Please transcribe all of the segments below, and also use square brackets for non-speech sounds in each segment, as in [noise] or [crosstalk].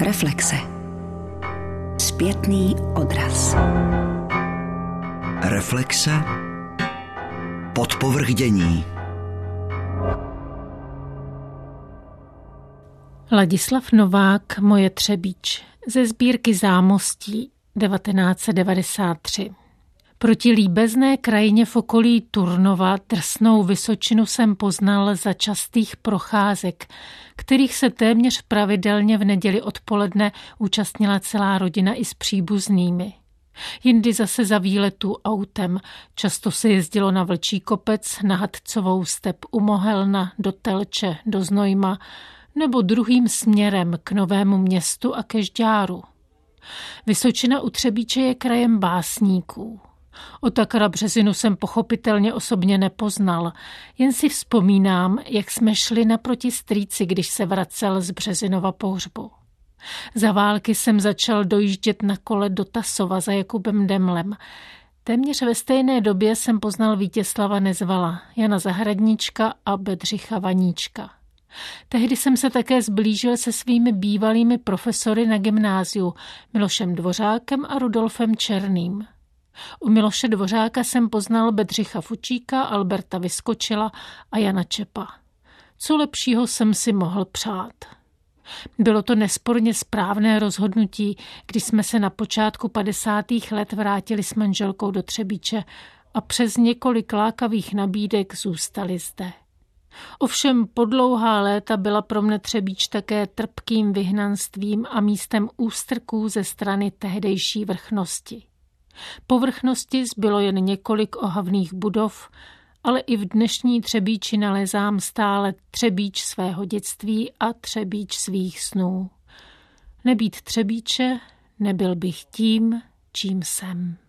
Reflexe. Zpětný odraz. Reflexe. Podpovrdění. Ladislav Novák, Moje Třebíč, ze sbírky Zámostí 1993. Proti líbezné krajině v okolí Turnova drsnou Vysočinu jsem poznal za častých procházek, kterých se téměř pravidelně v neděli odpoledne účastnila celá rodina i s příbuznými. Jindy zase za výletu autem. Často se jezdilo na Vlčí kopec, na Hadcovou step u Mohelna, do Telče, do Znojma, nebo druhým směrem k Novému městu a ke Žďáru. Vysočina u Třebíče je krajem básníků. Otakara Březinu jsem pochopitelně osobně nepoznal, jen si vzpomínám, jak jsme šli naproti strýci, když se vracel z Březinova pohřbu. Za války jsem začal dojíždět na kole do Tasova za Jakubem Demlem. Téměř ve stejné době jsem poznal Vítězslava Nezvala, Jana Zahradníčka a Bedřicha Vaníčka. Tehdy jsem se také zblížil se svými bývalými profesory na gymnáziu, Milošem Dvořákem a Rudolfem Černým. U Miloše Dvořáka jsem poznal Bedřicha Fučíka, Alberta Vyskočila a Jana Čepa. Co lepšího jsem si mohl přát? Bylo to nesporně správné rozhodnutí, když jsme se na počátku 50. let vrátili s manželkou do Třebíče a přes několik lákavých nabídek zůstali zde. Ovšem po dlouhá léta byla pro mne Třebíč také trpkým vyhnanstvím a místem ústrků ze strany tehdejší vrchnosti. Povrchnosti zbylo jen několik ohavných budov, ale i v dnešní Třebíči nalezám stále Třebíč svého dětství a Třebíč svých snů. Nebýt Třebíče, nebyl bych tím, čím jsem.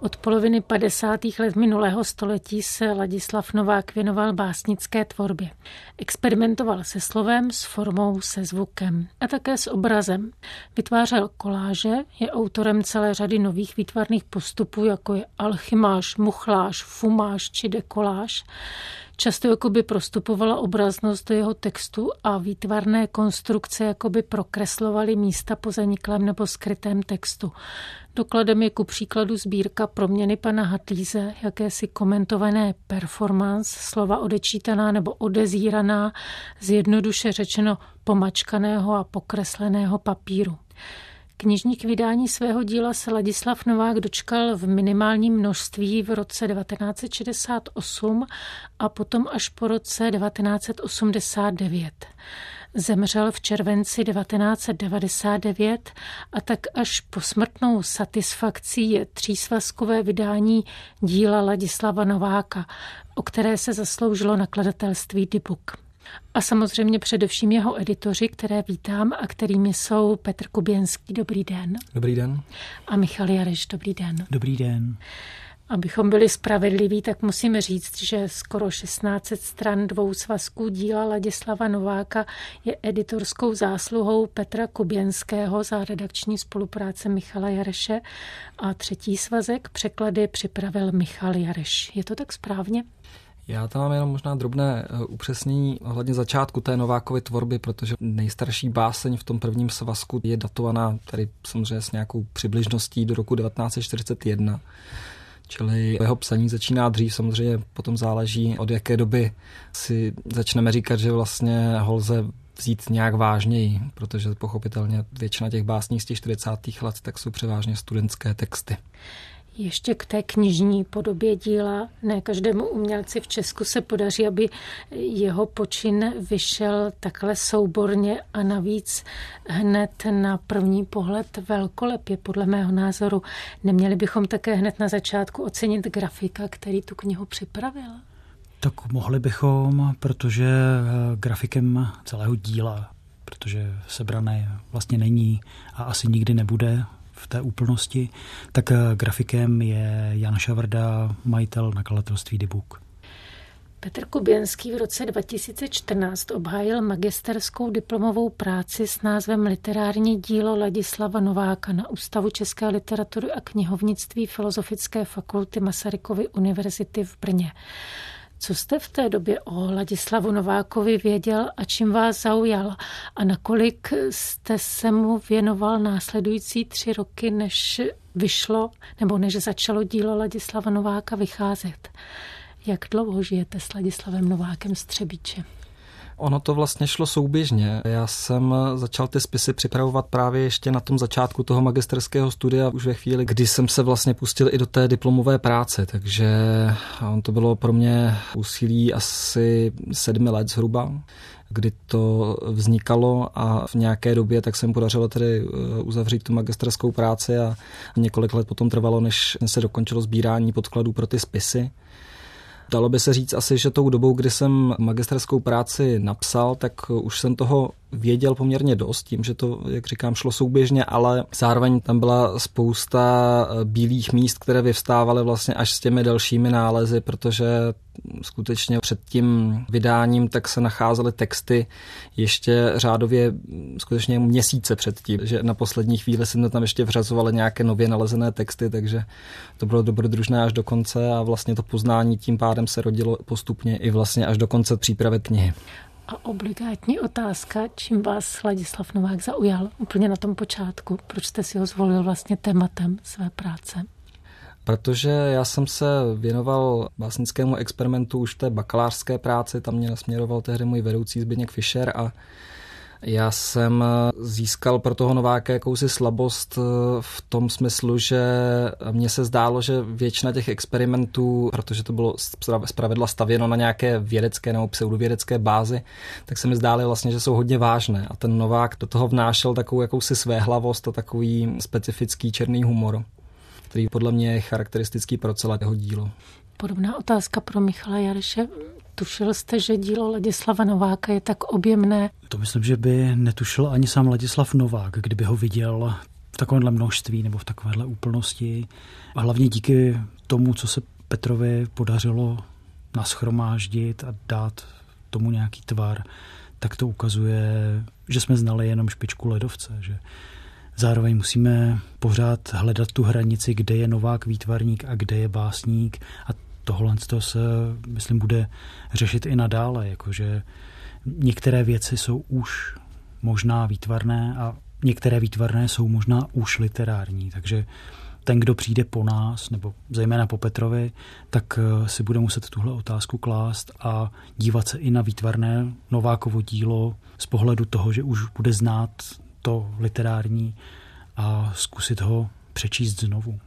Od poloviny 50. let minulého století se Ladislav Novák věnoval básnické tvorbě. Experimentoval se slovem, s formou, se zvukem a také s obrazem. Vytvářel koláže, je autorem celé řady nových výtvarných postupů, jako je alchymáž, muchláž, fumáž či dekoláž. Často jakoby prostupovala obraznost do jeho textu a výtvarné konstrukce jakoby prokreslovaly místa po zaniklém nebo skrytém textu. Dokladem je ku příkladu sbírka proměny pana Hatlíze, jakési komentované performance, slova odečítaná nebo odezíraná, zjednoduše řečeno pomačkaného a pokresleného papíru. Knižní k vydání svého díla se Ladislav Novák dočkal v minimálním množství v roce 1968 a potom až po roce 1989. Zemřel v červenci 1999 a tak až po smrtnou satisfakcí je třísvazkové vydání díla Ladislava Nováka, o které se zasloužilo nakladatelství Dibuk. A samozřejmě především jeho editoři, které vítám a kterými jsou Petr Kuběnský, dobrý den. Dobrý den. A Michal Jareš, dobrý den. Dobrý den. Abychom byli spravedliví, tak musíme říct, že skoro 16 stran dvou svazků díla Ladislava Nováka je editorskou zásluhou Petra Kuběnského za redakční spolupráce Michala Jareše a třetí svazek překlady připravil Michal Jareš. Je to tak správně? Já tam mám jenom možná drobné eh, upřesnění ohledně začátku té Novákovy tvorby, protože nejstarší báseň v tom prvním svazku je datovaná tady samozřejmě s nějakou přibližností do roku 1941. Čili jeho psaní začíná dřív, samozřejmě potom záleží, od jaké doby si začneme říkat, že vlastně ho lze vzít nějak vážněji, protože pochopitelně většina těch básní z těch 40. let tak jsou převážně studentské texty. Ještě k té knižní podobě díla. Ne každému umělci v Česku se podaří, aby jeho počin vyšel takhle souborně a navíc hned na první pohled velkolepě, podle mého názoru. Neměli bychom také hned na začátku ocenit grafika, který tu knihu připravil? Tak mohli bychom, protože eh, grafikem celého díla, protože sebrané vlastně není a asi nikdy nebude v té úplnosti, tak eh, grafikem je Jan Šavrda, majitel nakladatelství Dibuk. Petr Kuběnský v roce 2014 obhájil magisterskou diplomovou práci s názvem Literární dílo Ladislava Nováka na Ústavu české literatury a knihovnictví Filozofické fakulty Masarykovy univerzity v Brně. Co jste v té době o Ladislavu Novákovi věděl a čím vás zaujal? A nakolik jste se mu věnoval následující tři roky, než vyšlo nebo než začalo dílo Ladislava Nováka vycházet? Jak dlouho žijete s Ladislavem Novákem z Třebíče? Ono to vlastně šlo souběžně. Já jsem začal ty spisy připravovat právě ještě na tom začátku toho magisterského studia, už ve chvíli, kdy jsem se vlastně pustil i do té diplomové práce, takže on to bylo pro mě úsilí asi sedmi let zhruba kdy to vznikalo a v nějaké době tak se mi podařilo tedy eh, uzavřít tu magisterskou práci a několik let potom trvalo, než se dokončilo sbírání podkladů pro ty spisy. Dalo by se říct asi, že tou dobou, kdy jsem magisterskou práci napsal, tak už jsem toho věděl poměrně dost, tím, že to, jak říkám, šlo souběžně, ale zároveň tam byla spousta eh, bílých míst, které vyvstávaly vlastně až s těmi dalšími nálezy, protože skutečně před tím vydáním tak se nacházely texty ještě řádově skutečně měsíce předtím, že na poslední chvíli jsem tam ještě vřazovaly nějaké nově nalezené texty, takže to bylo dobrodružné až do konce a vlastně to poznání tím pádem se rodilo postupně i vlastně až do konce přípravy knihy. A obligátní otázka, čím vás Ladislav Novák zaujal úplně na tom počátku? Proč jste si ho zvolil vlastně tématem své práce? Protože já jsem se věnoval básnickému experimentu už té bakalářské práci, tam mě nasměroval tehdy můj vedoucí Zbigněk Fischer a já jsem získal pro toho Nováka jakousi slabost eh, v tom smyslu, že mně se zdálo, že většina těch experimentů, protože to bylo zpravidla stavěno na nějaké vědecké nebo pseudovědecké bázi, tak se mi zdály vlastně, že jsou hodně vážné. A ten Novák do toho vnášel takovou jakousi svéhlavost a takový specifický černý humor, který podle mě je charakteristický pro celé jeho dílo. Podobná otázka pro Michala Jareše. Tušil jste, že dílo Ladislava Nováka je tak objemné? To myslím, že by netušil ani sám Ladislav Novák, kdyby ho viděl v takovémhle množství nebo v takovéhle úplnosti. A hlavně díky tomu, co se Petrovi podařilo naschromáždit a dát tomu nějaký tvar, tak to ukazuje, že jsme znali jenom špičku ledovce, že Zároveň musíme pořád hledat tu hranici, kde je Novák výtvarník a kde je básník a tohle to se, myslím, bude řešit i nadále, jakože některé věci jsou už možná výtvarné a některé výtvarné jsou možná už literární, takže ten, kdo přijde po nás, nebo zejména po Petrovi, tak eh, si bude muset tuhle otázku klást a dívat se i na výtvarné Novákovo dílo z pohledu toho, že už bude znát to literární a zkusit ho přečíst znovu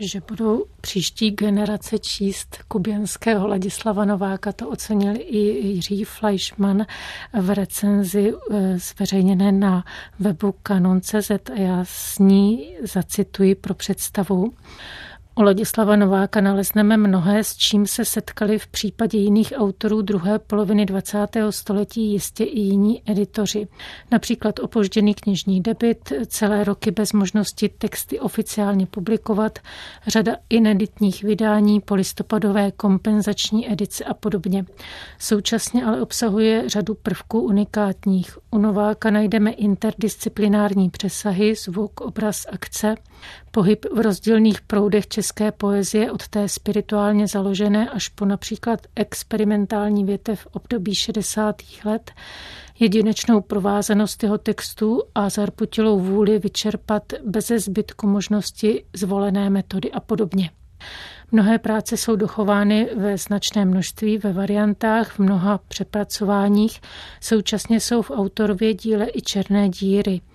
že budou příští generace číst kuběnského Ladislava Nováka. To ocenil i Jiří Fleischmann v recenzi eh, zveřejněné na webu Canon.cz a já s ní zacituji pro představu. U Ladislava Nováka nalezneme mnohé, s čím se setkali v případě jiných autorů druhé poloviny 20. století jistě i jiní editoři. Například opožděný knižní debit, celé roky bez možnosti texty oficiálně publikovat, řada ineditních vydání, polistopadové kompenzační edice a podobně. Současně ale obsahuje řadu prvků unikátních. U Nováka najdeme interdisciplinární přesahy, zvuk, obraz, akce, pohyb v rozdílných proudech české poezie od té spirituálně založené až po například experimentální větev v období 60. let, jedinečnou provázanost jeho textů a zarputilou vůli vyčerpat beze zbytku možnosti zvolené metody a podobně. Mnohé práce jsou dochovány ve značné množství, ve variantách, v mnoha přepracováních. Současně jsou v autorově díle i černé díry –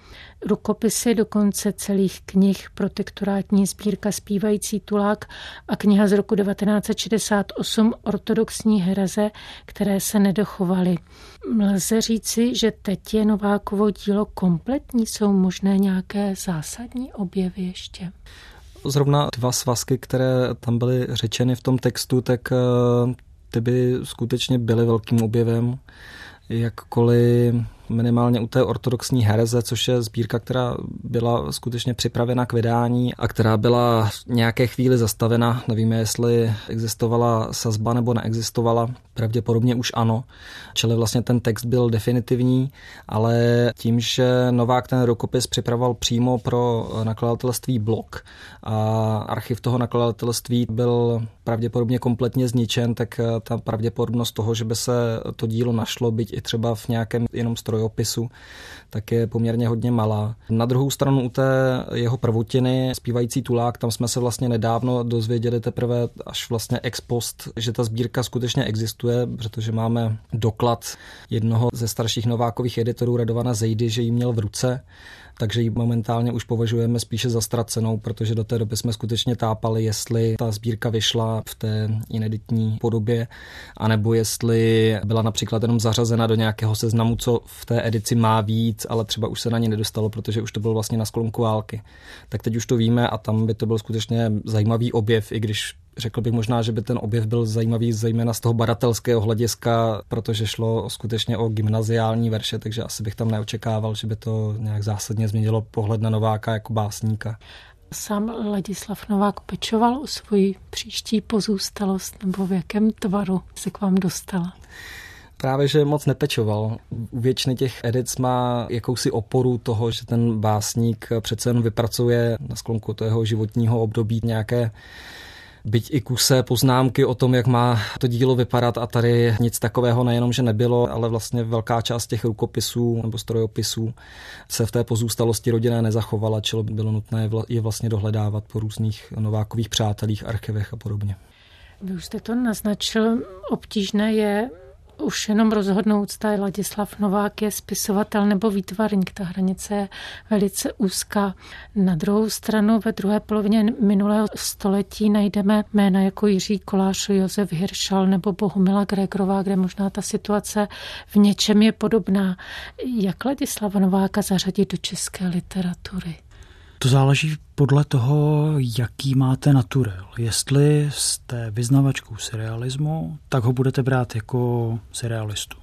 rukopisy dokonce celých knih, protektorátní sbírka Spívající tulák a kniha z roku 1968 Ortodoxní hereze, které se nedochovaly. Lze říci, že teď je Novákovo dílo kompletní, jsou možné nějaké zásadní objevy ještě? Zrovna dva svazky, které tam byly řečeny v tom textu, tak eh, ty by skutečně byly velkým objevem, jakkoliv minimálně u té ortodoxní hereze, což je sbírka, která byla skutečně připravena k vydání a která byla nějaké chvíli zastavena. Nevíme, jestli existovala sazba nebo neexistovala. Pravděpodobně už ano. Čili vlastně ten text byl definitivní, ale tím, že Novák ten rukopis připravoval přímo pro nakladatelství Blok a archiv toho nakladatelství byl pravděpodobně kompletně zničen, tak ta pravděpodobnost toho, že by se to dílo našlo, byť i třeba v nějakém jenom strojopisu, tak je poměrně hodně malá. Na druhou stranu u té jeho prvotiny, zpívající tulák, tam jsme se vlastně nedávno dozvěděli teprve až vlastně ex post, že ta sbírka skutečně existuje, protože máme doklad jednoho ze starších Novákových editorů Radovana Zejdy, že ji měl v ruce takže ji momentálně už považujeme spíše za ztracenou, protože do té doby jsme skutečně tápali, jestli ta sbírka vyšla v té ineditní podobě, anebo jestli byla například jenom zařazena do nějakého seznamu, co v té edici má víc, ale třeba už se na ní nedostalo, protože už to bylo vlastně na sklonku války. Tak teď už to víme a tam by to byl skutečně zajímavý objev, i když Řekl bych možná, že by ten objev byl zajímavý zejména z toho badatelského hlediska, protože šlo skutečně o gymnaziální verše, takže asi bych tam neočekával, že by to nějak zásadně změnilo pohled na Nováka jako básníka. Sám Ladislav Novák pečoval o svoji příští pozůstalost nebo v jakém tvaru se k vám dostala? Právě, že moc nepečoval. U většiny těch edic má jakousi oporu toho, že ten básník přece jen vypracuje na sklonku toho životního období nějaké byť i kuse poznámky o tom, jak má to dílo vypadat a tady nic takového nejenom, že nebylo, ale vlastně velká část těch rukopisů nebo strojopisů se v té pozůstalosti rodinné nezachovala, čili by bylo nutné je vlastně dohledávat po různých novákových přátelích, archivech a podobně. Vy už jste to naznačil, obtížné je už jenom rozhodnout, zda Ladislav Novák je spisovatel nebo výtvarník. Ta hranice je velice úzká. Na druhou stranu ve druhé polovině minulého století najdeme jména jako Jiří Koláš, Josef Hiršal nebo Bohumila Gregorová, kde možná ta situace v něčem je podobná. Jak Ladislava Nováka zařadit do české literatury? To záleží podle toho, jaký máte naturel. Jestli jste vyznavačkou serialismu, tak ho budete brát jako serialistu.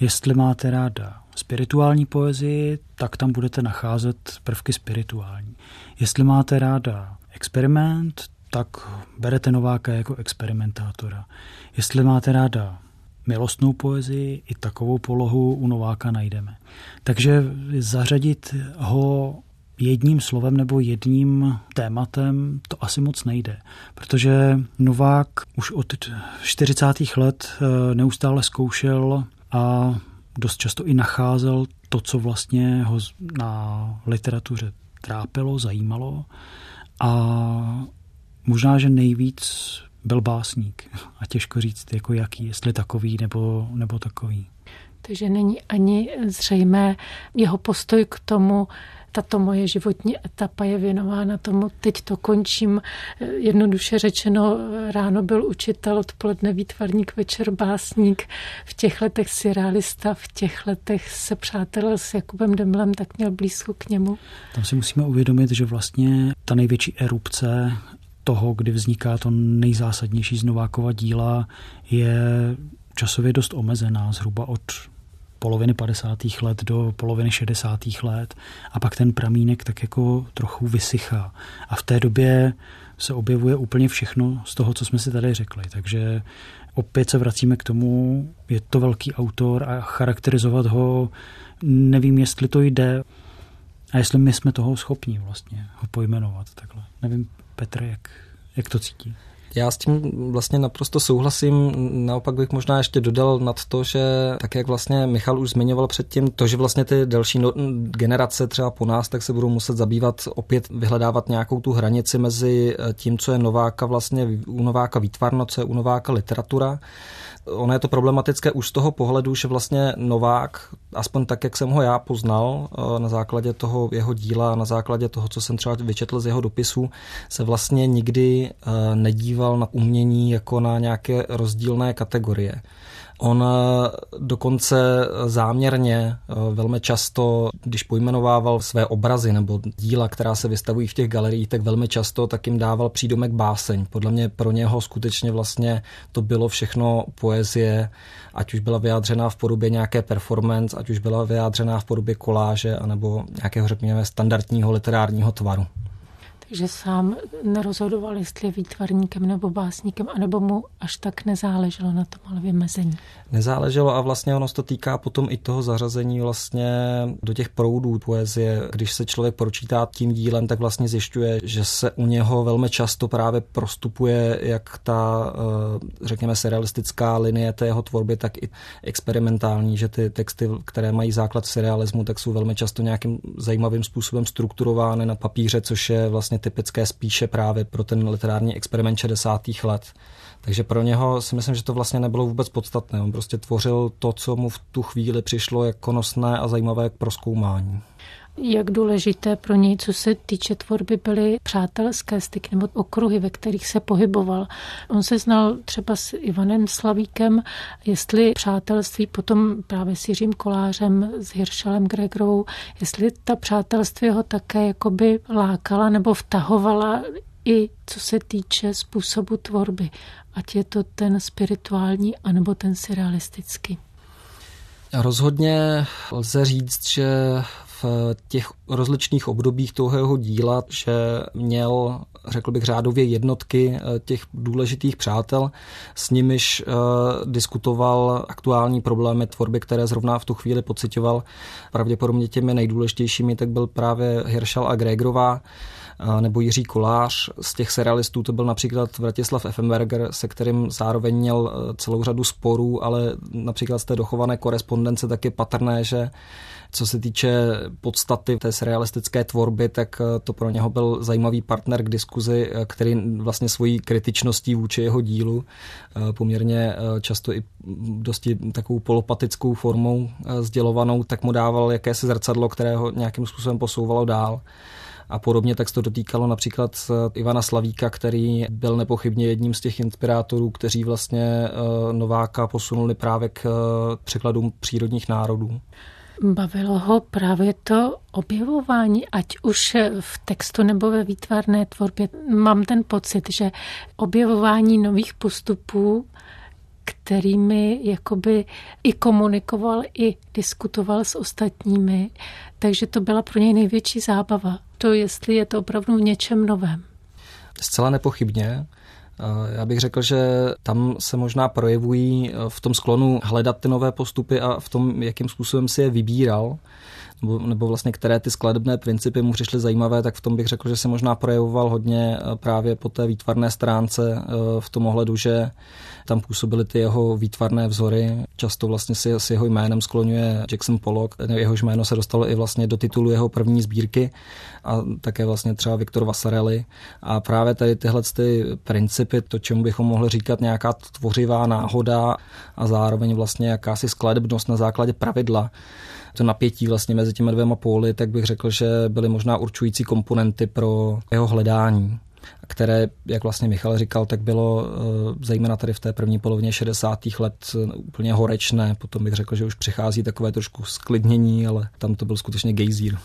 Jestli máte ráda spirituální poezii, tak tam budete nacházet prvky spirituální. Jestli máte ráda experiment, tak berete Nováka jako experimentátora. Jestli máte ráda milostnou poezii, i takovou polohu u Nováka najdeme. Takže zařadit ho jedním slovem nebo jedním tématem to asi moc nejde, protože Novák už od 40. let eh, neustále zkoušel a dost často i nacházel to, co vlastně ho na literatuře trápilo, zajímalo a možná, že nejvíc byl básník a těžko říct, jako jaký, jestli takový nebo, nebo takový. Takže není ani zřejmé jeho postoj k tomu, tato moje životní etapa je věnována tomu, teď to končím. Jednoduše řečeno, ráno byl učitel, odpoledne výtvarník, večer básník. V těch letech si realista, v těch letech se přátel s Jakubem Demlem, tak měl blízko k němu. Tam si musíme uvědomit, že vlastně ta největší erupce toho, kdy vzniká to nejzásadnější z Novákova díla, je časově dost omezená, zhruba od poloviny 50. let do poloviny 60. let a pak ten pramínek tak jako trochu vysychá. A v té době se objevuje úplně všechno z toho, co jsme si tady řekli. Takže opět se vracíme k tomu, je to velký autor a charakterizovat ho, nevím, jestli to jde a jestli my jsme toho schopni vlastně ho pojmenovat takhle. Nevím, Petr, jak, jak to cítí. Já s tím vlastně naprosto souhlasím. Naopak bych možná ještě dodal nad to, že tak jak vlastně Michal už zmiňoval předtím, to, že vlastně ty další no, generace třeba po nás, tak se budou muset zabývat opět vyhledávat nějakou tu hranici mezi tím, co je Nováka vlastně u Nováka výtvarno, co je u Nováka literatura ono je to problematické už z toho pohledu, že vlastně Novák, aspoň tak, jak jsem ho já poznal eh, na základě toho jeho díla, na základě toho, co jsem třeba vyčetl z jeho dopisů, se vlastně nikdy eh, nedíval na umění jako na nějaké rozdílné kategorie On eh, dokonce záměrně eh, velmi často, když pojmenovával své obrazy nebo díla, která se vystavují v těch galeriích, tak velmi často tak jim dával přídomek báseň. Podle mě pro něho skutečně vlastně to bylo všechno poezie, ať už byla vyjádřená v podobě nějaké performance, ať už byla vyjádřená v podobě koláže, anebo nějakého, řekněme, standardního literárního tvaru že sám nerozhodoval, jestli je výtvarníkem nebo básníkem, anebo mu až tak nezáleželo na tom ale vymezení. Nezáleželo a vlastně ono se to týká potom i toho zařazení vlastně do těch proudů poezie. Když se člověk pročítá tím dílem, tak vlastně zjišťuje, že se u něho velmi často právě prostupuje jak ta, eh, řekněme, serialistická linie té jeho tvorby, tak i experimentální, že ty texty, které mají základ v serialismu, tak jsou velmi často nějakým zajímavým způsobem strukturovány na papíře, což je vlastně vlastně typické spíše právě pro ten literární experiment 60. let. Takže pro něho si myslím, že to vlastně nebylo vůbec podstatné. On prostě tvořil to, co mu v tu chvíli přišlo jako nosné a zajímavé k proskoumání. Jak důležité pro něj, co se týče tvorby, byly přátelské styky nebo okruhy, ve kterých se pohyboval. On se znal třeba s Ivanem Slavíkem, jestli přátelství potom právě s Jiřím Kolářem, s Hiršelem Gregovou, jestli ta přátelství ho také jakoby lákala nebo vtahovala i co se týče způsobu tvorby, ať je to ten spirituální anebo ten surrealistický. Rozhodně lze říct, že v těch rozličných obdobích toho jeho díla, že měl, řekl bych, řádově jednotky eh, těch důležitých přátel, s nimiž uh, diskutoval aktuální problémy tvorby, které zrovna v tu chvíli pocitoval. Pravděpodobně těmi nejdůležitějšími tak byl právě Hirschel a Gregorová, nebo Jiří Kolář. Z těch serialistů to byl například Vratislav Effenberger, se kterým zároveň měl celou řadu sporů, ale například z té dochované korespondence tak je patrné, že co se týče podstaty té serialistické tvorby, tak e, to pro něho byl zajímavý partner k diskuzi, e, který vlastně svojí kritičností vůči jeho dílu poměrně často i dosti takovou polopatickou formou sdělovanou, tak mu dával jakési zrcadlo, které ho nějakým způsobem posouvalo dál a podobně, tak se to dotýkalo například Ivana Slavíka, který byl nepochybně jedním z těch inspirátorů, kteří vlastně eh, Nováka posunuli právě k eh, překladům přírodních národů. Bavilo ho právě to objevování, ať už v textu nebo ve výtvarné tvorbě. Mám ten pocit, že objevování nových postupů kterými jakoby i komunikoval, i diskutoval s ostatními. Takže to byla pro něj největší zábava. To, jestli je to opravdu v něčem novém. Zcela nepochybně. Já bych řekl, že tam se možná projevují v tom sklonu hledat ty nové postupy a v tom, jakým způsobem si je vybíral, nebo, nebo vlastně které ty skladebné principy mu přišly zajímavé, tak v tom bych řekl, že se možná projevoval hodně právě po té výtvarné stránce v tom ohledu, že tam působily ty jeho výtvarné vzory. Často vlastně si s jeho jménem skloňuje Jackson Pollock. Jehož jméno se dostalo i vlastně do titulu jeho první sbírky a také vlastně třeba Viktor Vasarely. A právě tady tyhle ty principy, to, čemu bychom mohli říkat nějaká tvořivá náhoda a zároveň vlastně jakási skladebnost na základě pravidla, to napětí vlastně mezi těmi dvěma póly, tak bych řekl, že byly možná určující komponenty pro jeho hledání které, jak vlastně Michal říkal, tak bylo eh, zejména tady v té první polovině 60. let eh, úplně horečné. Potom bych řekl, že už přichází takové trošku sklidnění, ale tam to byl skutečně gejzír.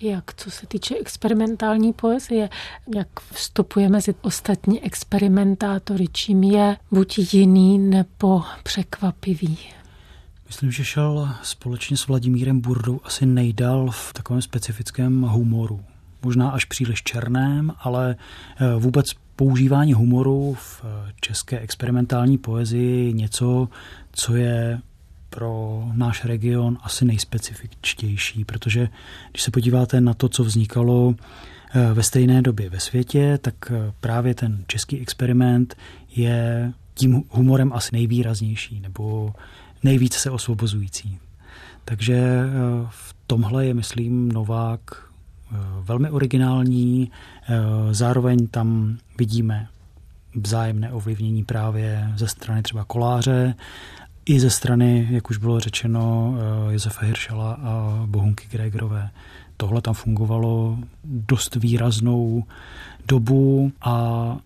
Jak co se týče experimentální poezie, jak vstupuje mezi ostatní experimentátory, čím je buď jiný nebo překvapivý? Myslím, že šel společně s Vladimírem Burdou asi nejdál v takovém specifickém humoru možná až příliš černém, ale eh, vůbec používání humoru v eh, české experimentální poezii něco, co je pro náš region asi nejspecifičtější, protože když se podíváte na to, co vznikalo eh, ve stejné době ve světě, tak právě ten český experiment je tím humorem asi nejvýraznější nebo nejvíc se osvobozující. Takže v tomhle je, myslím, Novák velmi originální, eh, zároveň tam vidíme vzájemné ovlivnění právě ze strany třeba koláře, i ze strany, jak už bylo řečeno, eh, Josefa Hiršala a Bohunky Gregorové. Tohle tam fungovalo dost výraznou dobu a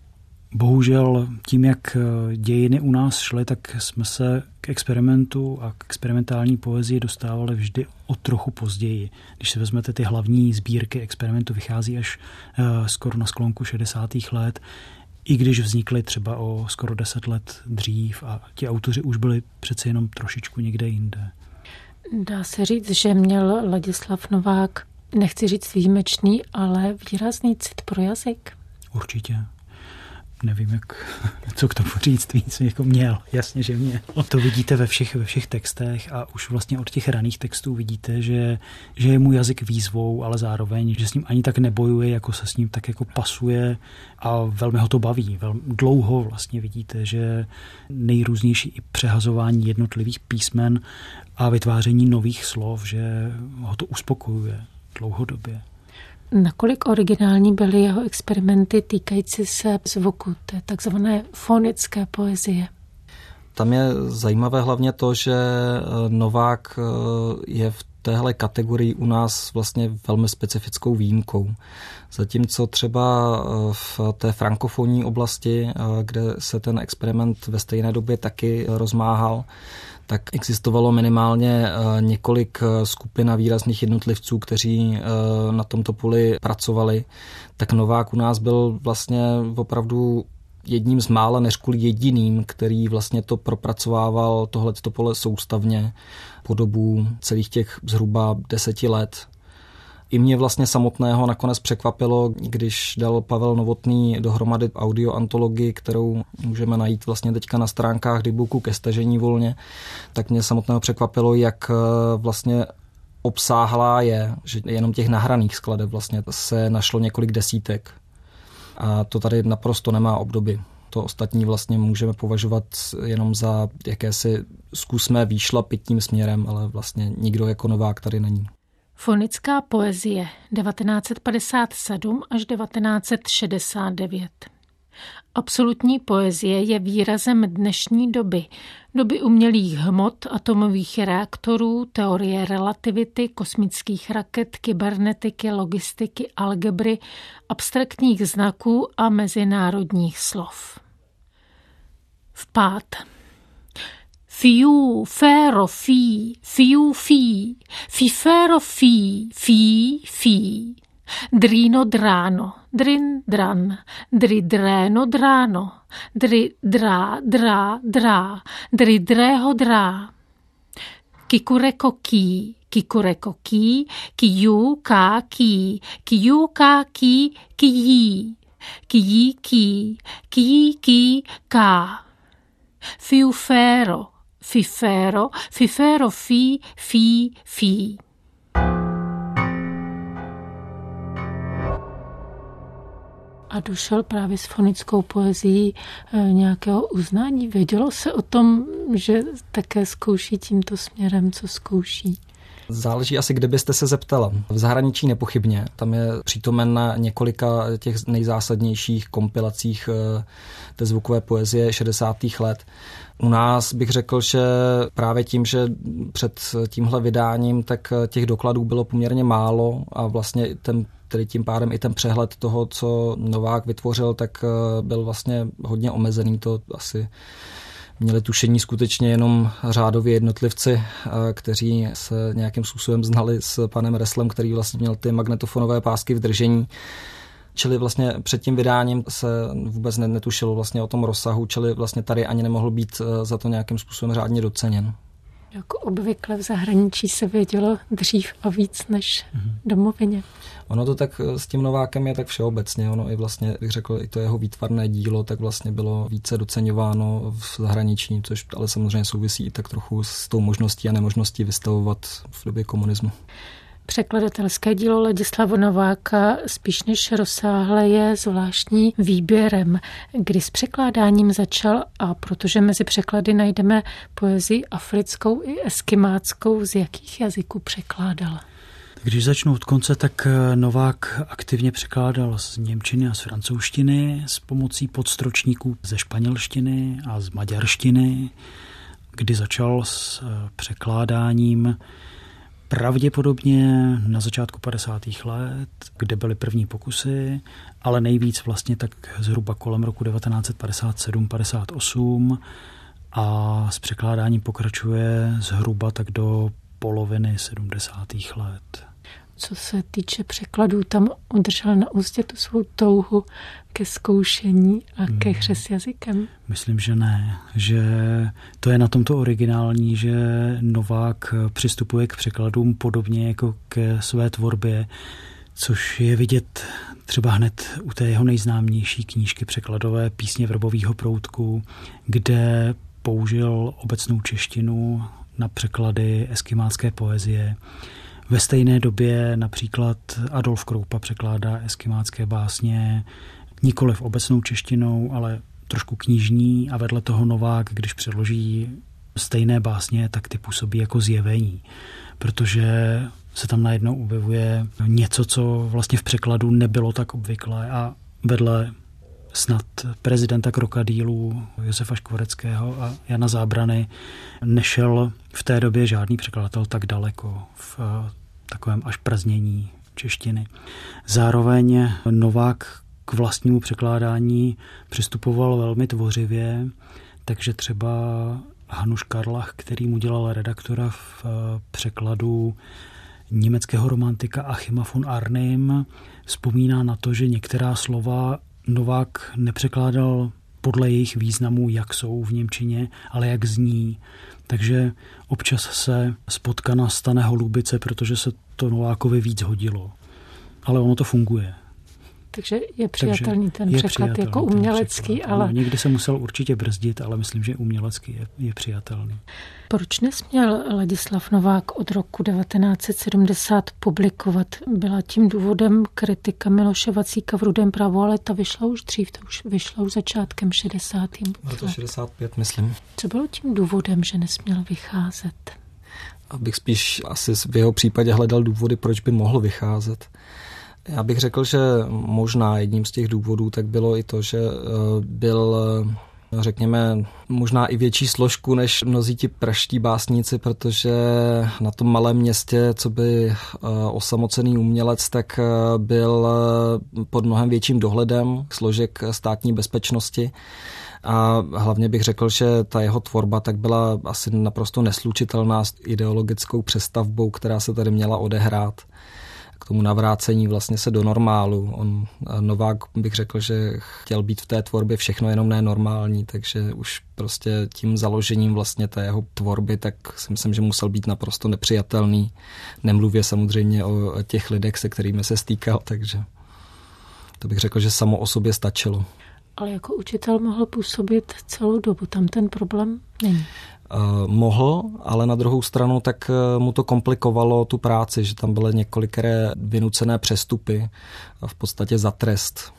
bohužel tím, jak dějiny u nás šly, tak jsme se k experimentu a k experimentální poezii dostávali vždy o trochu později. Když si vezmete ty hlavní sbírky experimentu, vychází až uh, skoro na sklonku 60. let, i když vznikly třeba o skoro 10 let dřív a ti autoři už byli přece jenom trošičku někde jinde. Dá se říct, že měl Ladislav Novák, nechci říct výjimečný, ale výrazný cit pro jazyk? Určitě nevím, jak, [laughs] co k tomu říct víc, jako měl, jasně, že měl. To vidíte ve všech, ve všech textech a už vlastně od těch raných textů vidíte, že, že je mu jazyk výzvou, ale zároveň, že s ním ani tak nebojuje, jako se s ním tak jako pasuje a velmi ho to baví. Velmi dlouho vlastně vidíte, že nejrůznější i přehazování jednotlivých písmen a vytváření nových slov, že ho to uspokojuje dlouhodobě. Nakolik originální byly jeho experimenty týkající se zvuku, té takzvané fonické poezie? Tam je zajímavé hlavně to, že eh, Novák eh, je v téhle kategorii u nás vlastně velmi specifickou výjimkou. Zatímco třeba eh, v té frankofonní oblasti, kde se ten experiment ve stejné době taky rozmáhal, tak existovalo minimálně eh, několik eh, skupin a výrazných jednotlivců, kteří eh, na tomto poli pracovali. Tak Novák u nás byl vlastně opravdu jedním z mála, než kvůli jediným, který vlastně to propracovával tohleto pole soustavně po dobu celých těch zhruba deseti let. I mě vlastně samotného nakonec překvapilo, když dal Pavel Novotný dohromady audioantologii, kterou můžeme najít vlastně teďka na stránkách Dybooku ke stažení volně, tak mě samotného překvapilo, jak eh, vlastně obsáhlá je, že jenom těch nahraných skladeb vlastně se našlo několik desítek. A to tady naprosto nemá obdoby. To ostatní vlastně můžeme považovat jenom za jakési zkusmé výšlapy tím směrem, ale vlastně nikdo jako Novák tady není. Fonická poezie 1957 až 1969 Absolutní poezie je výrazem dnešní doby, doby umělých hmot, atomových reaktorů, teorie relativity, kosmických raket, kybernetiky, logistiky, algebry, abstraktních znaků a mezinárodních slov. Vpád. Fiu, fero, fi, fiu, fi, fi, fero, fi, fi, fi. Drino, drano, drin, dran, dridreno, drano, dri, dra, dra, dra, dridreho, dra. Kikureko, ki, kikureko, ki, kiu, ka, ki, kiu, ka, ki, ki, ki, ki, ki, ki, ka. Fiu, fero, fifero, fifero fi, fi, fi. A došel právě s fonickou poezí eh, nějakého uznání. Vědělo se o tom, že také zkouší tímto směrem, co zkouší? Záleží asi, kde byste se zeptala. V zahraničí nepochybně. Tam je přítomen na několika těch nejzásadnějších kompilacích eh, té zvukové poezie 60. let. U nás bych řekl, že právě tím, že před tímhle vydáním, tak těch dokladů bylo poměrně málo a vlastně ten tedy tím pádem i ten přehled toho, co Novák vytvořil, tak eh, byl vlastně hodně omezený. To asi měli tušení skutečně jenom řádově jednotlivci, eh, kteří se nějakým způsobem znali s panem Reslem, který vlastně měl ty magnetofonové pásky v držení. Čili vlastně před tím vydáním se vůbec netušilo vlastně o tom rozsahu, čili vlastně tady ani nemohl být eh, za to nějakým způsobem řádně doceněn. Jako obvykle v zahraničí se vědělo dřív a víc než mm-hmm. domovině. Ono to tak eh, s tím Novákem je tak všeobecně, ono i vlastně, bych řekl, i to jeho výtvarné dílo, tak vlastně bylo více doceňováno v zahraničí, což ale samozřejmě souvisí i tak trochu s tou možností a nemožností vystavovat v době komunismu. Překladatelské dílo Ladislava Nováka spíš než rozsáhle je zvláštní výběrem, kdy s překládáním začal a protože mezi překlady najdeme poezii africkou i eskimáckou, z jakých jazyků překládal? Když začnu od konce, tak eh, Novák aktivně překládal z Němčiny a z francouzštiny s pomocí podstročníků ze španělštiny a z maďarštiny, kdy začal s eh, překládáním pravděpodobně na začátku 50. let, kde byly první pokusy, ale nejvíc vlastně tak zhruba kolem roku 1957-58 a s překládáním pokračuje zhruba tak do poloviny 70. let. Co se týče překladů, tam udržel na ústě tu svou touhu ke zkoušení a ke hmm. hře s jazykem? Myslím, že ne. Že to je na tomto originální, že Novák přistupuje k překladům podobně jako ke své tvorbě, což je vidět třeba hned u té jeho nejznámější knížky překladové Písně vrbového proutku, kde použil obecnou češtinu na překlady eskimácké poezie. Ve stejné době například Adolf Kroupa překládá eskimácké básně nikoli v obecnou češtinou, ale trošku knižní a vedle toho Novák, když předloží stejné básně, tak ty působí jako zjevení, protože se tam najednou objevuje něco, co vlastně v překladu nebylo tak obvyklé a vedle snad prezidenta krokodýlů Josefa Škvoreckého a Jana Zábrany nešel v té době žádný překladatel tak daleko v takovém až praznění češtiny. Zároveň Novák k vlastnímu překládání přistupoval velmi tvořivě, takže třeba Hanuš Karlach, který mu dělal redaktora v eh, překladu německého romantika Achima von Arnim, vzpomíná na to, že některá slova Novák nepřekládal podle jejich významů, jak jsou v Němčině, ale jak zní. Takže občas se spotkana stane holubice, protože se to Novákovi víc hodilo. Ale ono to funguje. Takže je přijatelný ten je překlad přijatelný jako umělecký, překlad. ale... No, někdy se musel určitě brzdit, ale myslím, že umělecký je, je přijatelný. Proč nesměl Ladislav Novák od roku 1970 publikovat? Byla tím důvodem kritika Miloše Vacíka v Rudém právu, ale ta vyšla už dřív, ta už vyšla už začátkem 60. Bylo to 65, myslím. Co bylo tím důvodem, že nesměl vycházet? Abych spíš asi v jeho případě hledal důvody, proč by mohl vycházet. Já bych řekl, že možná jedním z těch důvodů tak bylo i to, že eh, byl řekněme, možná i větší složku než mnozí ti praští básníci, protože na tom malém městě, co by eh, osamocený umělec, tak eh, byl pod mnohem větším dohledem složek státní bezpečnosti. A hlavně bych řekl, že ta jeho tvorba tak byla asi naprosto neslučitelná s ideologickou přestavbou, která se tady měla odehrát k tomu navrácení vlastně se do normálu. On, Novák bych řekl, že chtěl být v té tvorbě všechno jenom ne normální, takže už prostě tím založením vlastně té jeho tvorby, tak si myslím, že musel být naprosto nepřijatelný. Nemluvě samozřejmě o těch lidech, se kterými se stýkal, takže to bych řekl, že samo o sobě stačilo. Ale jako učitel mohl působit celou dobu, tam ten problém není. Uh, mohl, ale na druhou stranu tak uh, mu to komplikovalo tu práci, že tam byly několikeré vynucené přestupy v podstatě za trest.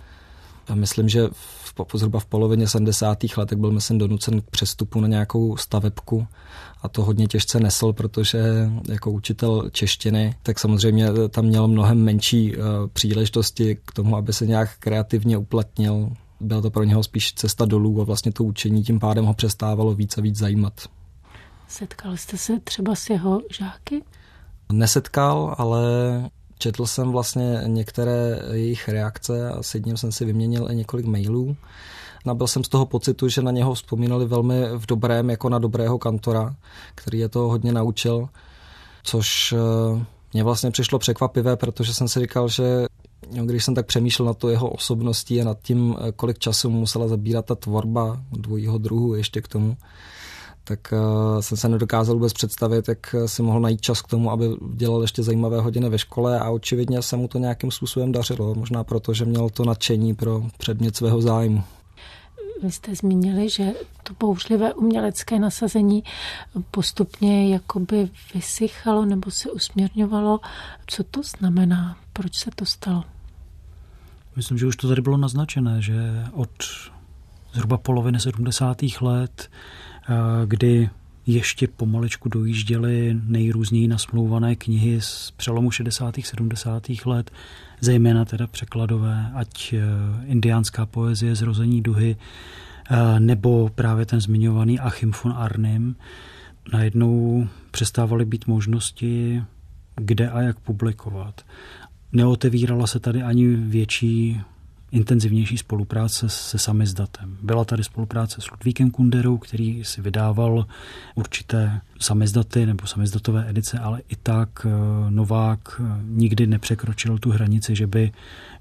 Já myslím, že v, zhruba v polovině 70. let byl myslím donucen k přestupu na nějakou stavebku a to hodně těžce nesl, protože jako učitel češtiny, tak samozřejmě tam měl mnohem menší uh, příležitosti k tomu, aby se nějak kreativně uplatnil. Byla to pro něho spíš cesta dolů a vlastně to učení tím pádem ho přestávalo víc a víc zajímat. Setkal jste se třeba s jeho žáky? Nesetkal, ale četl jsem vlastně některé jejich reakce a s jedním jsem si vyměnil i několik mailů. Nabil jsem z toho pocitu, že na něho vzpomínali velmi v dobrém, jako na dobrého kantora, který je to hodně naučil, což eh, mě vlastně přišlo překvapivé, protože jsem si říkal, že když jsem tak přemýšlel nad to jeho osobností a nad tím, eh, kolik času musela zabírat ta tvorba dvojího druhu ještě k tomu, tak uh, jsem se nedokázal vůbec představit, jak si mohl najít čas k tomu, aby dělal ještě zajímavé hodiny ve škole a očividně se mu to nějakým způsobem dařilo, možná proto, že měl to nadšení pro předmět svého zájmu. Vy jste zmínili, že to bouřlivé umělecké nasazení postupně jakoby vysychalo nebo se usměrňovalo. Co to znamená? Proč se to stalo? Myslím, že už to tady bylo naznačené, že od zhruba poloviny 70. let kdy ještě pomalečku dojížděly nejrůzněji nasmlouvané knihy z přelomu 60. 70. let, zejména teda překladové, ať e, indiánská poezie Zrození duhy, e, nebo právě ten zmiňovaný Achim von Arnim, najednou přestávaly být možnosti, kde a jak publikovat. Neotevírala se tady ani větší intenzivnější spolupráce se samizdatem. Byla tady spolupráce s Ludvíkem Kunderou, který si vydával určité samizdaty nebo samizdatové edice, ale i tak eh, Novák eh, nikdy nepřekročil tu hranici, že by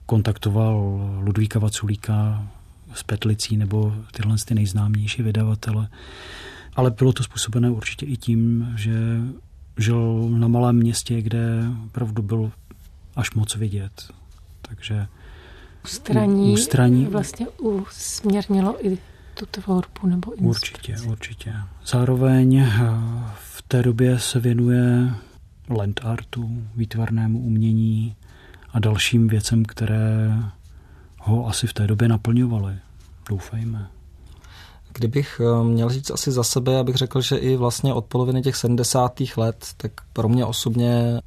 kontaktoval Ludvíka Vaculíka s Petlicí nebo tyhle ty nejznámější vydavatele. Ale bylo to způsobené určitě i tím, že žil na malém městě, kde opravdu byl až moc vidět. Takže ústraní, ústraní vlastně usměrnilo i tu tvorbu nebo Určitě, určitě. Zároveň eh, v té době se věnuje land artu, výtvarnému umění a dalším věcem, které ho asi v té době naplňovaly. Doufejme. Kdybych eh, měl říct asi za sebe, abych řekl, že i vlastně od poloviny těch 70. let, tak pro mě osobně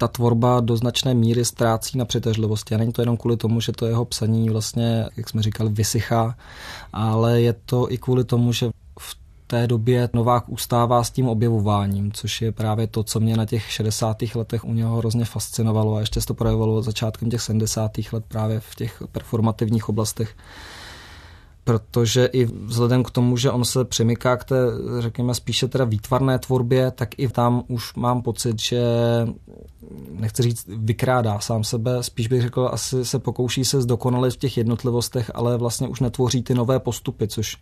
ta tvorba do značné míry ztrácí na přitažlivosti. A není to jenom kvůli tomu, že to jeho psaní vlastně, jak jsme říkali, vysychá, ale je to i kvůli tomu, že v té době Novák ustává s tím objevováním, což je právě to, co mě na těch 60. letech u něho hrozně fascinovalo a ještě se to projevovalo začátkem těch 70. let právě v těch performativních oblastech protože i vzhledem k tomu, že on se přemyká k té, řekněme, spíše teda výtvarné tvorbě, tak i tam už mám pocit, že nechci říct vykrádá sám sebe, spíš bych řekl, asi se pokouší se zdokonalit v těch jednotlivostech, ale vlastně už netvoří ty nové postupy, což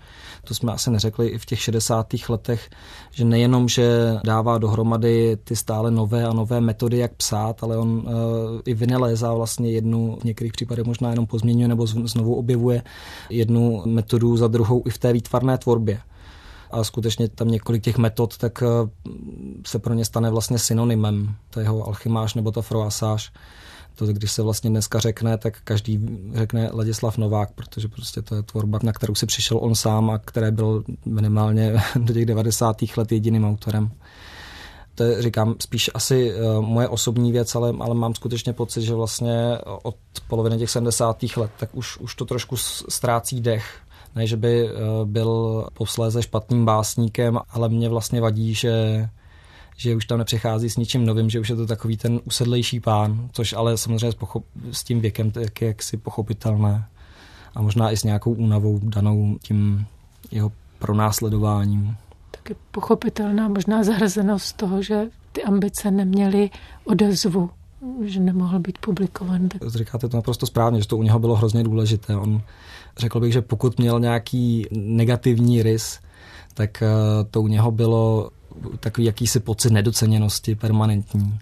to jsme asi neřekli i v těch 60. letech, že nejenom, že dává dohromady ty stále nové a nové metody, jak psát, ale on uh, i vynalézá vlastně jednu, v některých případech možná jenom pozměňuje nebo znovu objevuje jednu metodu za druhou i v té výtvarné tvorbě a skutečně tam několik těch metod, tak eh, se pro ně stane vlastně synonymem. To jeho alchymáž nebo ta froasáž. To, když se vlastně dneska řekne, tak každý řekne Ladislav Novák, protože prostě to je tvorba, na kterou si přišel on sám a které byl minimálně [laughs] do těch 90. let jediným autorem. To je, říkám, spíš asi uh, moje osobní věc, ale, ale mám skutečně pocit, že vlastně od poloviny těch 70. let, tak už, už to trošku ztrácí dech ne, že by eh, byl posléze špatným básníkem, ale mě vlastně vadí, že že už tam nepřichází s ničím novým, že už je to takový ten usedlejší pán, což ale samozřejmě s, pochop, s tím věkem tak je jaksi pochopitelné a možná i s nějakou únavou danou tím jeho pronásledováním. Taky pochopitelná možná zahrazenost toho, že ty ambice neměly odezvu, že nemohl být publikovan. Říkáte to naprosto správně, že to u něho bylo hrozně důležité. On řekl bych, že pokud měl nějaký negativní rys, tak eh, to u něho bylo takový jakýsi pocit nedoceněnosti permanentní.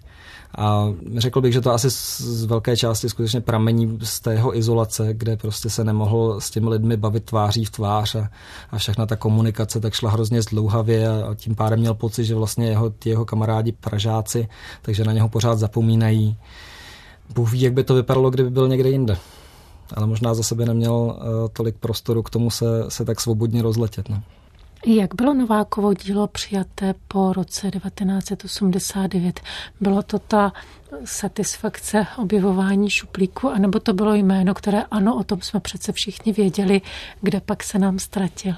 A řekl bych, že to asi z velké části skutečně pramení z té jeho izolace, kde prostě se nemohl s těmi lidmi bavit tváří v tvář a, a všechna ta komunikace tak šla hrozně zdlouhavě a, tím pádem měl pocit, že vlastně jeho, jeho kamarádi Pražáci, takže na něho pořád zapomínají. Bůh ví, jak by to vypadalo, kdyby byl někde jinde ale možná za sebe neměl eh, tolik prostoru k tomu se, se tak svobodně rozletět. No. Jak bylo Novákovo dílo přijaté po roce 1989? Bylo to ta satisfakce objevování šuplíku, anebo to bylo jméno, které ano, o tom jsme přece všichni věděli, kde pak se nám ztratil?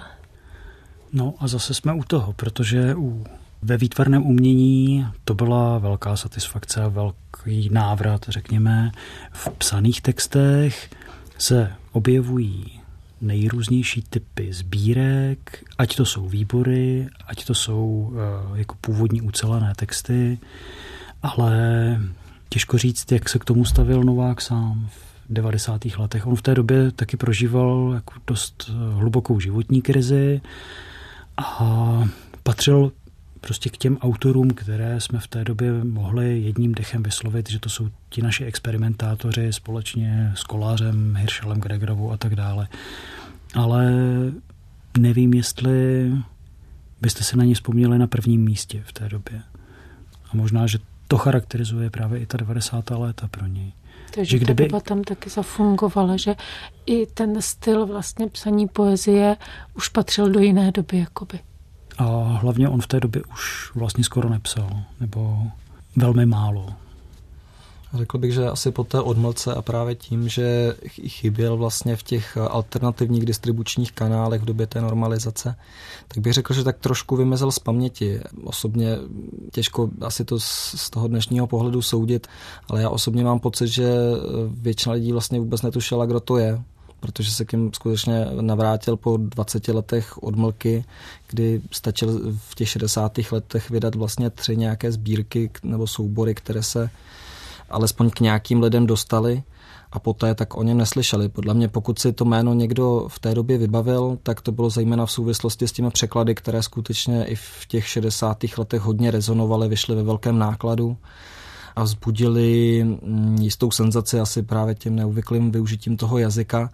No a zase jsme u toho, protože u ve výtvarném umění to byla velká satisfakce a velký návrat, řekněme, v psaných textech se objevují nejrůznější typy sbírek, ať to jsou výbory, ať to jsou uh, jako původní ucelené texty, ale těžko říct, jak se k tomu stavil Novák sám v 90. letech. On v té době taky prožíval jako dost eh, hlubokou životní krizi a patřil prostě k těm autorům, které jsme v té době mohli jedním dechem vyslovit, že to jsou ti naši experimentátoři společně s Kolářem, Hirschelem, Gregorovou a tak dále. Ale nevím, jestli byste se na ně vzpomněli na prvním místě v té době. A možná, že to charakterizuje právě i ta 90. léta pro něj. Takže že kdyby... ta doba tam taky zafungovala, že i ten styl vlastně psaní poezie už patřil do jiné doby, jakoby. A hlavně on v té době už vlastně skoro nepsal, nebo velmi málo. Řekl bych, že asi po té odmlce a právě tím, že chyběl vlastně v těch alternativních distribučních kanálech v době té normalizace, tak bych řekl, že tak trošku vymezil z paměti. Osobně těžko asi to z toho dnešního pohledu soudit, ale já osobně mám pocit, že většina lidí vlastně vůbec netušila, kdo to je protože se k ním skutečně navrátil po 20 letech odmlky, kdy stačil v těch 60. letech vydat vlastně tři nějaké sbírky nebo soubory, které se alespoň k nějakým lidem dostali a poté tak o něm neslyšeli. Podle mě, pokud si to jméno někdo v té době vybavil, tak to bylo zejména v souvislosti s těmi překlady, které skutečně i v těch 60. letech hodně rezonovaly, vyšly ve velkém nákladu a vzbudili mm, jistou senzaci asi právě tím neobvyklým využitím toho jazyka,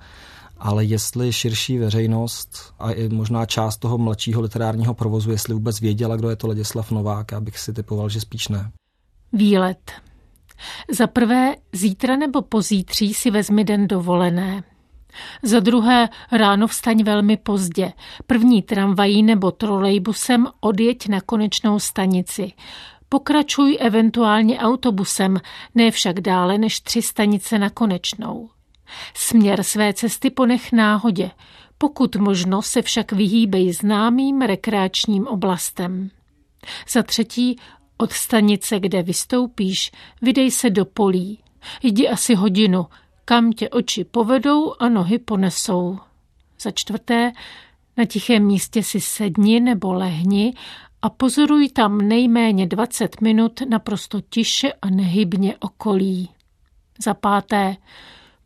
ale jestli širší veřejnost a i možná část toho mladšího literárního provozu, jestli vůbec věděla, kdo je to Ladislav Novák, abych si typoval, že spíš ne. Výlet. Za prvé, zítra nebo pozítří si vezmi den dovolené. Za druhé, ráno vstaň velmi pozdě. První tramvají nebo trolejbusem odjeď na konečnou stanici. Pokračuj eventuálně autobusem, ne však dále než tři stanice na konečnou. Směr své cesty ponech náhodě, pokud možno se však vyhýbej známým rekreačním oblastem. Za třetí, od stanice, kde vystoupíš, vydej se do polí. Jdi asi hodinu, kam tě oči povedou a nohy ponesou. Za čtvrté, na tichém místě si sedni nebo lehni a pozoruj tam nejméně 20 minut naprosto tiše a nehybně okolí. Za páté,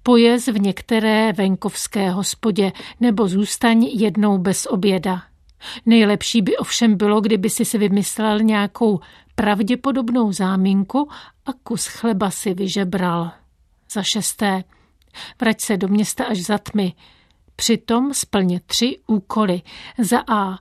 pojez v některé venkovské hospodě nebo zůstaň jednou bez oběda. Nejlepší by ovšem bylo, kdyby si si vymyslel nějakou pravděpodobnou záminku a kus chleba si vyžebral. Za šesté, vrať se do města až za tmy. Přitom splně tři úkoly. Za A.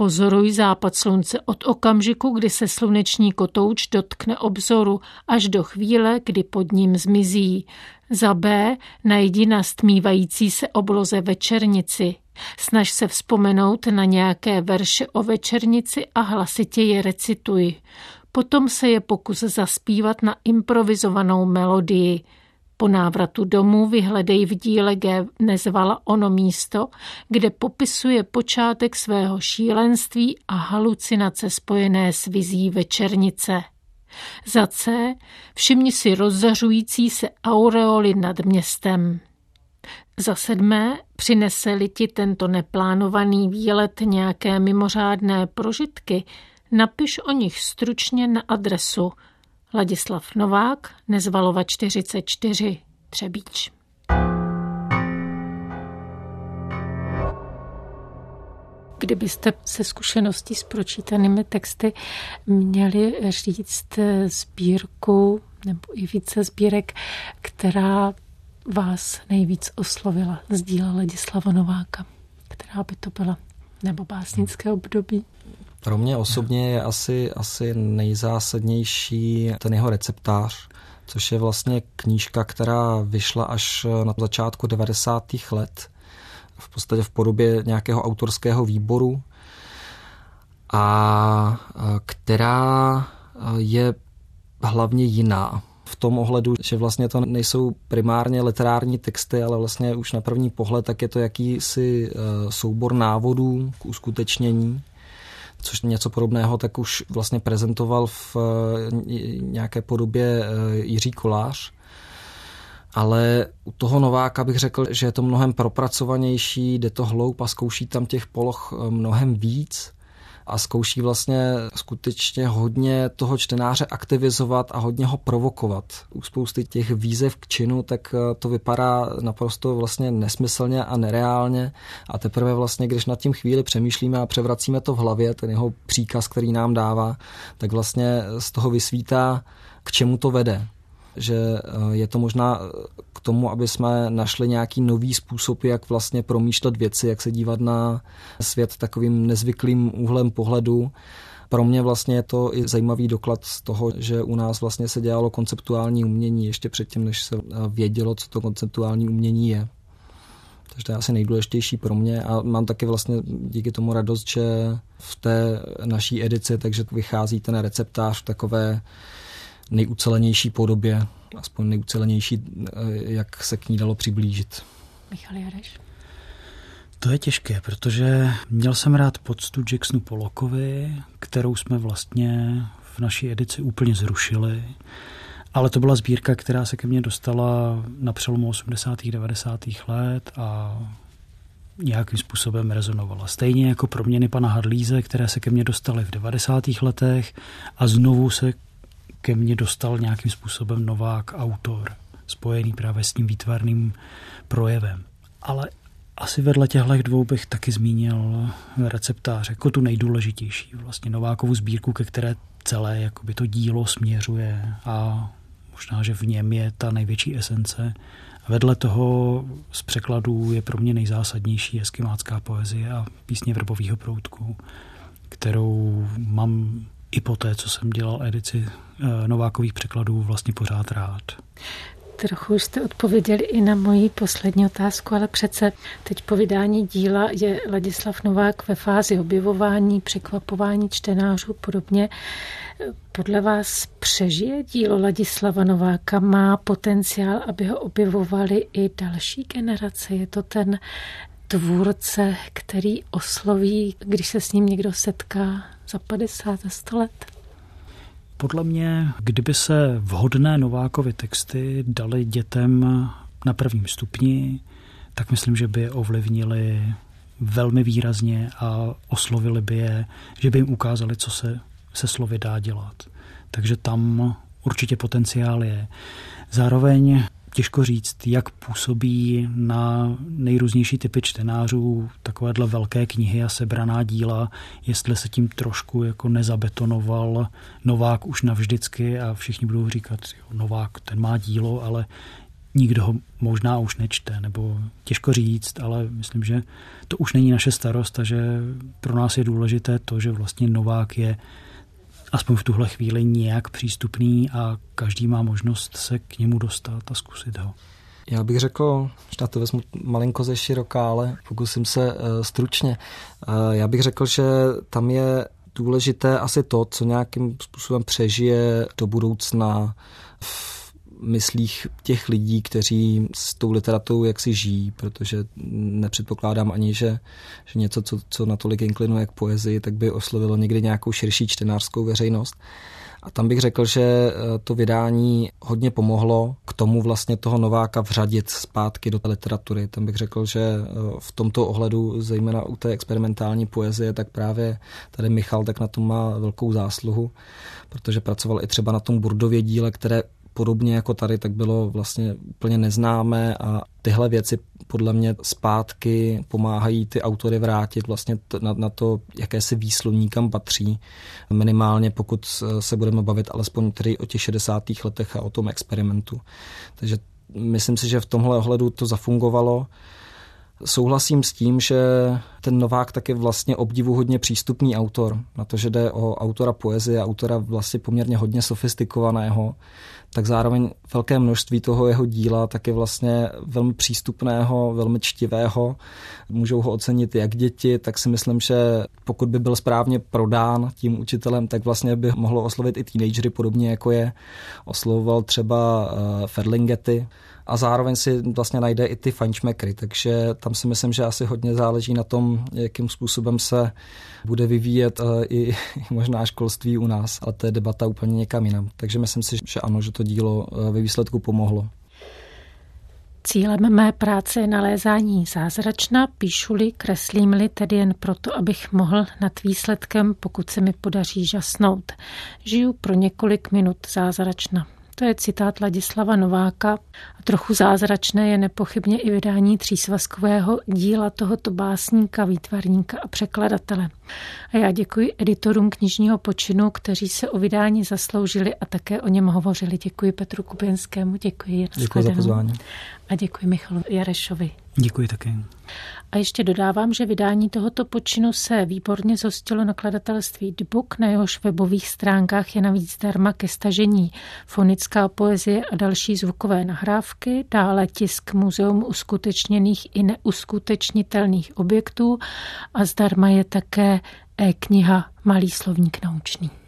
Pozoruj západ slunce od okamžiku, kdy se sluneční kotouč dotkne obzoru, až do chvíle, kdy pod ním zmizí. Za B. Najdi na stmívající se obloze večernici. Snaž se vzpomenout na nějaké verše o večernici a hlasitě je recituj. Potom se je pokus zaspívat na improvizovanou melodii. Po návratu domů vyhledej v díle G. Nezvala ono místo, kde popisuje počátek svého šílenství a halucinace spojené s vizí večernice. Za C. Všimni si rozzařující se aureoly nad městem. Za sedmé, přinese-li ti tento neplánovaný výlet nějaké mimořádné prožitky, Napiš o nich stručně na adresu Ladislav Novák, Nezvalova 44, Třebíč. Kdybyste se zkušeností s pročítanými texty měli říct sbírku nebo i více sbírek, která vás nejvíc oslovila z díla Ladislava Nováka, která by to byla, nebo básnické období? Pro mě osobně je asi, asi nejzásadnější ten jeho receptář, což je vlastně knížka, která vyšla až na začátku 90. let, v podstatě v podobě nějakého autorského výboru, a která je hlavně jiná v tom ohledu, že vlastně to nejsou primárně literární texty, ale vlastně už na první pohled tak je to jakýsi soubor návodů k uskutečnění což něco podobného tak už vlastně prezentoval v eh, nějaké podobě eh, Jiří Kolář. Ale u toho Nováka bych řekl, že je to mnohem propracovanější, jde to hloub a zkouší tam těch poloh eh, mnohem víc a zkouší vlastně skutečně hodně toho čtenáře aktivizovat a hodně ho provokovat. U spousty těch výzev k činu, tak eh, to vypadá naprosto vlastně nesmyslně a nereálně a teprve vlastně, když nad tím chvíli přemýšlíme a převracíme to v hlavě, ten jeho příkaz, který nám dává, tak vlastně z toho vysvítá, k čemu to vede že eh, je to možná eh, k tomu, aby jsme našli nějaký nový způsob, jak vlastně promýšlet věci, jak se dívat na svět takovým nezvyklým úhlem pohledu. Pro mě vlastně je to i zajímavý doklad z toho, že u nás vlastně se dělalo konceptuální umění ještě předtím, než se eh, vědělo, co to konceptuální umění je. Takže to je asi nejdůležitější pro mě a mám taky vlastně díky tomu radost, že v té naší edici, takže vychází ten receptář v takové nejucelenější podobě, aspoň nejucelenější, eh, jak se k ní dalo přiblížit. Michal Jareš? To je těžké, protože měl jsem rád poctu Jacksonu Polokovi, kterou jsme vlastně v naší edici úplně zrušili Ale to byla sbírka, která se ke mně dostala na přelomu 80. 90. let a nějakým způsobem rezonovala. Stejně jako proměny pana Hadlíze, které se ke mně dostaly v 90. letech a znovu se ke mně dostal nějakým způsobem Novák, autor, spojený právě s tím výtvarným projevem. Ale asi vedle těchto dvou bych taky zmínil receptář jako tu nejdůležitější, vlastně Novákovu sbírku, ke které celé jakoby to dílo směřuje a možná, že v něm je ta největší esence. Vedle toho z překladů je pro mě nejzásadnější eskimácká poezie a písně vrbového proutku, kterou mám i po té, co jsem dělal edici eh, Novákových překladů, vlastně pořád rád. Trochu už jste odpověděli i na moji poslední otázku, ale přece teď po vydání díla je Ladislav Novák ve fázi objevování, překvapování čtenářů podobně. Podle vás přežije dílo Ladislava Nováka? Má potenciál, aby ho objevovali i další generace? Je to ten tvůrce, který osloví, když se s ním někdo setká za 50, za 100 let? Podle mě, kdyby se vhodné Novákovy texty dali dětem na prvním stupni, tak myslím, že by je ovlivnili velmi výrazně a oslovili by je, že by jim ukázali, co se se slovy dá dělat. Takže tam určitě potenciál je. Zároveň těžko říct, jak působí na nejrůznější typy čtenářů takovéhle velké knihy a sebraná díla, jestli se tím trošku jako nezabetonoval Novák už navždycky a všichni budou říkat, jo, Novák ten má dílo, ale nikdo ho možná už nečte, nebo těžko říct, ale myslím, že to už není naše starost a že pro nás je důležité to, že vlastně Novák je aspoň v tuhle chvíli nějak přístupný a každý má možnost se k němu dostat a zkusit ho. Já bych řekl, že na to vezmu malinko ze široká, ale pokusím se uh, stručně. Uh, já bych řekl, že tam je důležité asi to, co nějakým způsobem přežije do budoucna v myslích těch lidí, kteří s tou literaturou jaksi žijí, protože nepředpokládám ani, že, že něco, co, co natolik inklinuje k poezii, tak by oslovilo někdy nějakou širší čtenářskou veřejnost. A tam bych řekl, že eh, to vydání hodně pomohlo k tomu vlastně toho Nováka vřadit zpátky do té literatury. Tam bych řekl, že eh, v tomto ohledu, zejména u té experimentální poezie, tak právě tady Michal tak na tom má velkou zásluhu, protože pracoval i třeba na tom Burdově díle, které podobně jako tady, tak bylo vlastně úplně neznámé a tyhle věci podle mě zpátky pomáhají ty autory vrátit vlastně na, na to, jaké si výslovní kam patří. Minimálně pokud se budeme bavit alespoň tedy o těch 60. letech a o tom experimentu. Takže myslím si, že v tomhle ohledu to zafungovalo. Souhlasím s tím, že ten Novák tak je vlastně obdivuhodně přístupný autor. Na to, že jde o autora poezie, autora vlastně poměrně hodně sofistikovaného, tak zároveň velké množství toho jeho díla tak je vlastně velmi přístupného, velmi čtivého. Můžou ho ocenit jak děti, tak si myslím, že pokud by byl správně prodán tím učitelem, tak vlastně by mohlo oslovit i teenagery, podobně jako je oslovoval třeba uh, Ferlingety a zároveň si vlastně najde i ty fajnšmekry, takže tam si myslím, že asi hodně záleží na tom, jakým způsobem se bude vyvíjet uh, i možná školství u nás, ale to je debata úplně někam jinam. Takže myslím si, že ano, že to dílo uh, ve výsledku pomohlo. Cílem mé práce je nalézání zázračna, píšu-li, kreslím-li tedy jen proto, abych mohl nad výsledkem, pokud se mi podaří žasnout. Žiju pro několik minut zázračna. To je citát Ladislava Nováka. A trochu zázračné je nepochybně i vydání třísvazkového díla tohoto básníka, výtvarníka a překladatele. A já děkuji editorům knižního počinu, kteří se o vydání zasloužili a také o něm hovořili. Děkuji Petru Kubinskému, děkuji. Děkuji za pozvání. A děkuji Michalu Jarešovi. Děkuji také. A ještě dodávám, že vydání tohoto počinu se výborně zhostilo nakladatelství Dbuk. Na jehož webových stránkách je navíc zdarma ke stažení fonická poezie a další zvukové nahrávky, dále tisk muzeum uskutečněných i neuskutečnitelných objektů a zdarma je také e-kniha Malý slovník naučný.